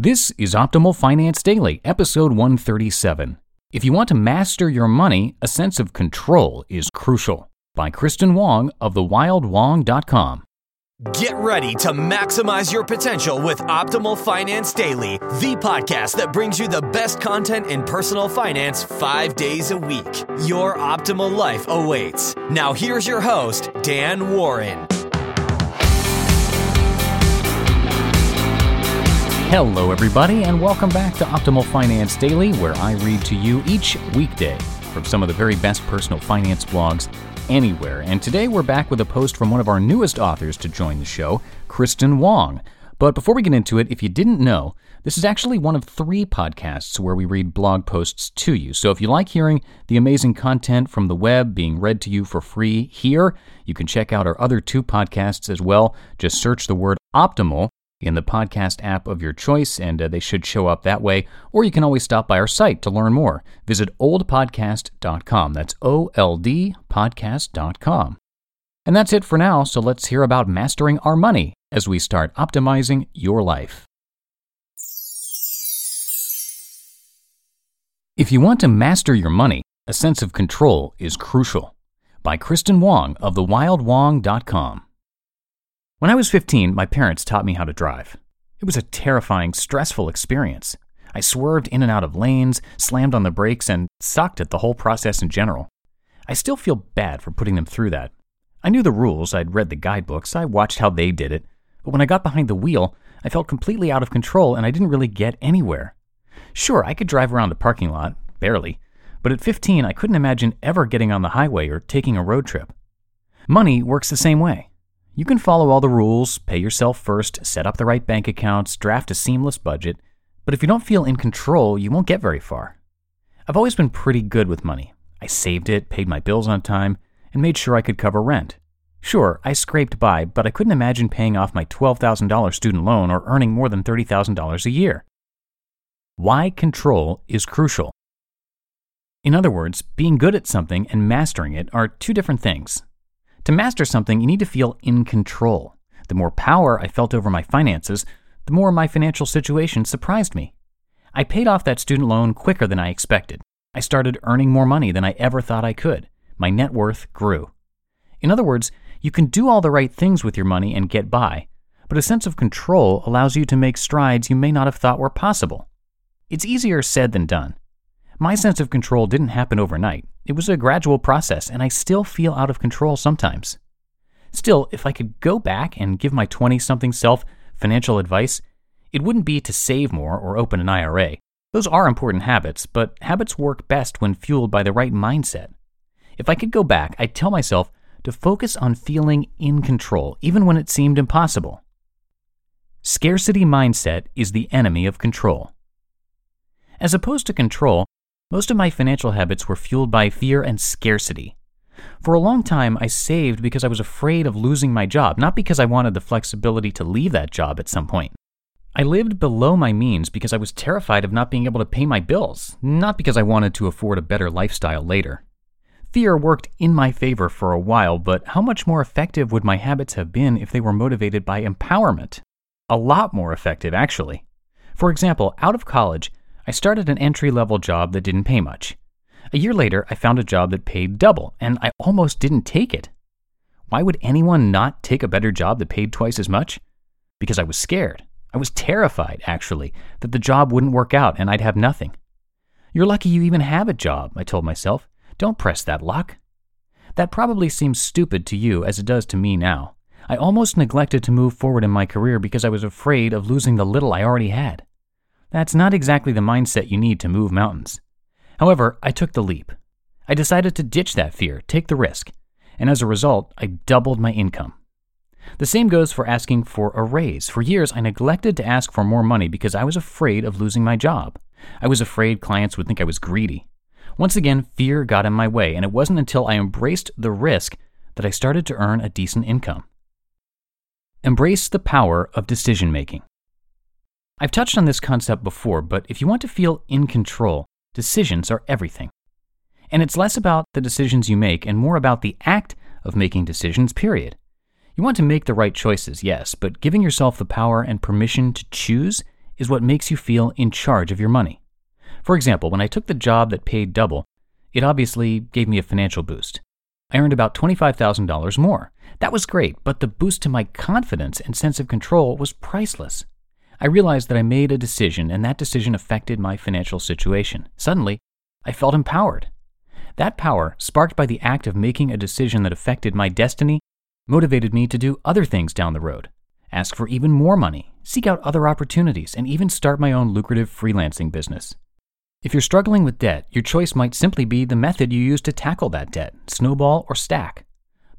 This is Optimal Finance Daily, episode 137. If you want to master your money, a sense of control is crucial. By Kristin Wong of thewildwong.com. Get ready to maximize your potential with Optimal Finance Daily, the podcast that brings you the best content in personal finance five days a week. Your optimal life awaits. Now, here's your host, Dan Warren. Hello, everybody, and welcome back to Optimal Finance Daily, where I read to you each weekday from some of the very best personal finance blogs anywhere. And today we're back with a post from one of our newest authors to join the show, Kristin Wong. But before we get into it, if you didn't know, this is actually one of three podcasts where we read blog posts to you. So if you like hearing the amazing content from the web being read to you for free here, you can check out our other two podcasts as well. Just search the word optimal in the podcast app of your choice, and uh, they should show up that way. Or you can always stop by our site to learn more. Visit oldpodcast.com. That's O L D podcast.com. And that's it for now, so let's hear about mastering our money as we start optimizing your life. If you want to master your money, a sense of control is crucial. By Kristin Wong of thewildwong.com. When I was 15, my parents taught me how to drive. It was a terrifying, stressful experience. I swerved in and out of lanes, slammed on the brakes, and sucked at the whole process in general. I still feel bad for putting them through that. I knew the rules, I'd read the guidebooks, I watched how they did it, but when I got behind the wheel, I felt completely out of control and I didn't really get anywhere. Sure, I could drive around the parking lot, barely, but at 15, I couldn't imagine ever getting on the highway or taking a road trip. Money works the same way. You can follow all the rules, pay yourself first, set up the right bank accounts, draft a seamless budget, but if you don't feel in control, you won't get very far. I've always been pretty good with money. I saved it, paid my bills on time, and made sure I could cover rent. Sure, I scraped by, but I couldn't imagine paying off my $12,000 student loan or earning more than $30,000 a year. Why control is crucial. In other words, being good at something and mastering it are two different things. To master something, you need to feel in control. The more power I felt over my finances, the more my financial situation surprised me. I paid off that student loan quicker than I expected. I started earning more money than I ever thought I could. My net worth grew. In other words, you can do all the right things with your money and get by, but a sense of control allows you to make strides you may not have thought were possible. It's easier said than done. My sense of control didn't happen overnight. It was a gradual process, and I still feel out of control sometimes. Still, if I could go back and give my 20 something self financial advice, it wouldn't be to save more or open an IRA. Those are important habits, but habits work best when fueled by the right mindset. If I could go back, I'd tell myself to focus on feeling in control, even when it seemed impossible. Scarcity mindset is the enemy of control. As opposed to control, most of my financial habits were fueled by fear and scarcity. For a long time, I saved because I was afraid of losing my job, not because I wanted the flexibility to leave that job at some point. I lived below my means because I was terrified of not being able to pay my bills, not because I wanted to afford a better lifestyle later. Fear worked in my favor for a while, but how much more effective would my habits have been if they were motivated by empowerment? A lot more effective, actually. For example, out of college, I started an entry level job that didn't pay much. A year later, I found a job that paid double, and I almost didn't take it. Why would anyone not take a better job that paid twice as much? Because I was scared. I was terrified, actually, that the job wouldn't work out and I'd have nothing. You're lucky you even have a job, I told myself. Don't press that luck. That probably seems stupid to you as it does to me now. I almost neglected to move forward in my career because I was afraid of losing the little I already had. That's not exactly the mindset you need to move mountains. However, I took the leap. I decided to ditch that fear, take the risk, and as a result, I doubled my income. The same goes for asking for a raise. For years, I neglected to ask for more money because I was afraid of losing my job. I was afraid clients would think I was greedy. Once again, fear got in my way, and it wasn't until I embraced the risk that I started to earn a decent income. Embrace the power of decision making. I've touched on this concept before, but if you want to feel in control, decisions are everything. And it's less about the decisions you make and more about the act of making decisions, period. You want to make the right choices, yes, but giving yourself the power and permission to choose is what makes you feel in charge of your money. For example, when I took the job that paid double, it obviously gave me a financial boost. I earned about $25,000 more. That was great, but the boost to my confidence and sense of control was priceless. I realized that I made a decision, and that decision affected my financial situation. Suddenly, I felt empowered. That power, sparked by the act of making a decision that affected my destiny, motivated me to do other things down the road ask for even more money, seek out other opportunities, and even start my own lucrative freelancing business. If you're struggling with debt, your choice might simply be the method you use to tackle that debt snowball or stack.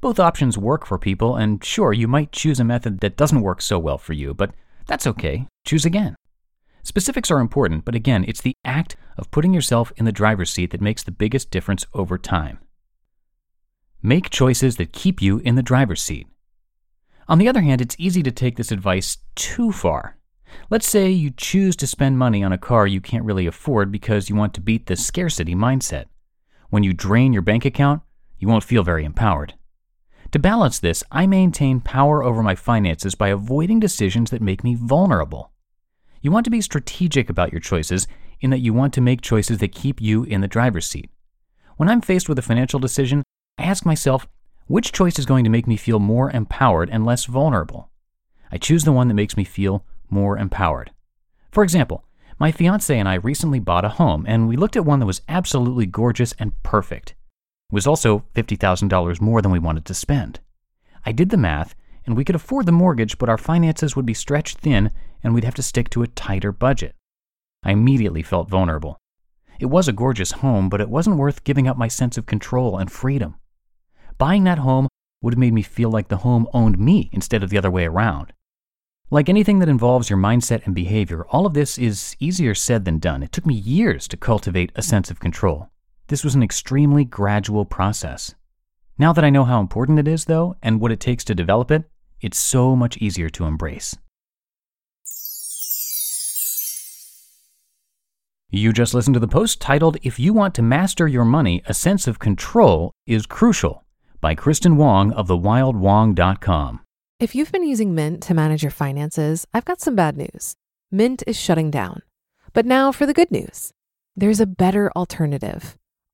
Both options work for people, and sure, you might choose a method that doesn't work so well for you, but that's okay. Choose again. Specifics are important, but again, it's the act of putting yourself in the driver's seat that makes the biggest difference over time. Make choices that keep you in the driver's seat. On the other hand, it's easy to take this advice too far. Let's say you choose to spend money on a car you can't really afford because you want to beat the scarcity mindset. When you drain your bank account, you won't feel very empowered. To balance this, I maintain power over my finances by avoiding decisions that make me vulnerable. You want to be strategic about your choices in that you want to make choices that keep you in the driver's seat. When I'm faced with a financial decision, I ask myself, which choice is going to make me feel more empowered and less vulnerable? I choose the one that makes me feel more empowered. For example, my fiance and I recently bought a home, and we looked at one that was absolutely gorgeous and perfect. Was also $50,000 more than we wanted to spend. I did the math, and we could afford the mortgage, but our finances would be stretched thin, and we'd have to stick to a tighter budget. I immediately felt vulnerable. It was a gorgeous home, but it wasn't worth giving up my sense of control and freedom. Buying that home would have made me feel like the home owned me instead of the other way around. Like anything that involves your mindset and behavior, all of this is easier said than done. It took me years to cultivate a sense of control. This was an extremely gradual process. Now that I know how important it is, though, and what it takes to develop it, it's so much easier to embrace. You just listened to the post titled If You Want to Master Your Money, A Sense of Control is Crucial by Kristin Wong of thewildwong.com. If you've been using Mint to manage your finances, I've got some bad news. Mint is shutting down. But now for the good news there's a better alternative.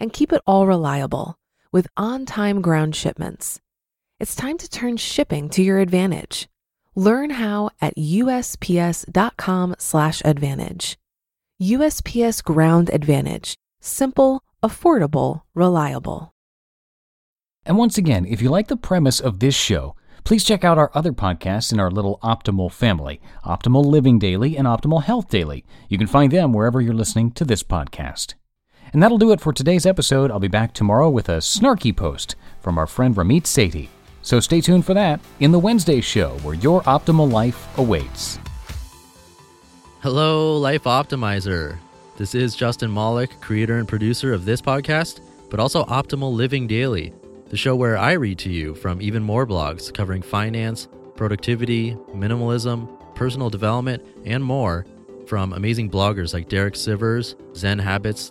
And keep it all reliable with on time ground shipments. It's time to turn shipping to your advantage. Learn how at USPS.com/advantage. USPS Ground Advantage: simple, affordable, reliable. And once again, if you like the premise of this show, please check out our other podcasts in our little Optimal family Optimal Living Daily and Optimal Health Daily. You can find them wherever you're listening to this podcast. And that'll do it for today's episode. I'll be back tomorrow with a snarky post from our friend Ramit Sethi. So stay tuned for that in the Wednesday show where your optimal life awaits. Hello, Life Optimizer. This is Justin Malik, creator and producer of this podcast, but also Optimal Living Daily, the show where I read to you from even more blogs covering finance, productivity, minimalism, personal development, and more from amazing bloggers like Derek Sivers, Zen Habits,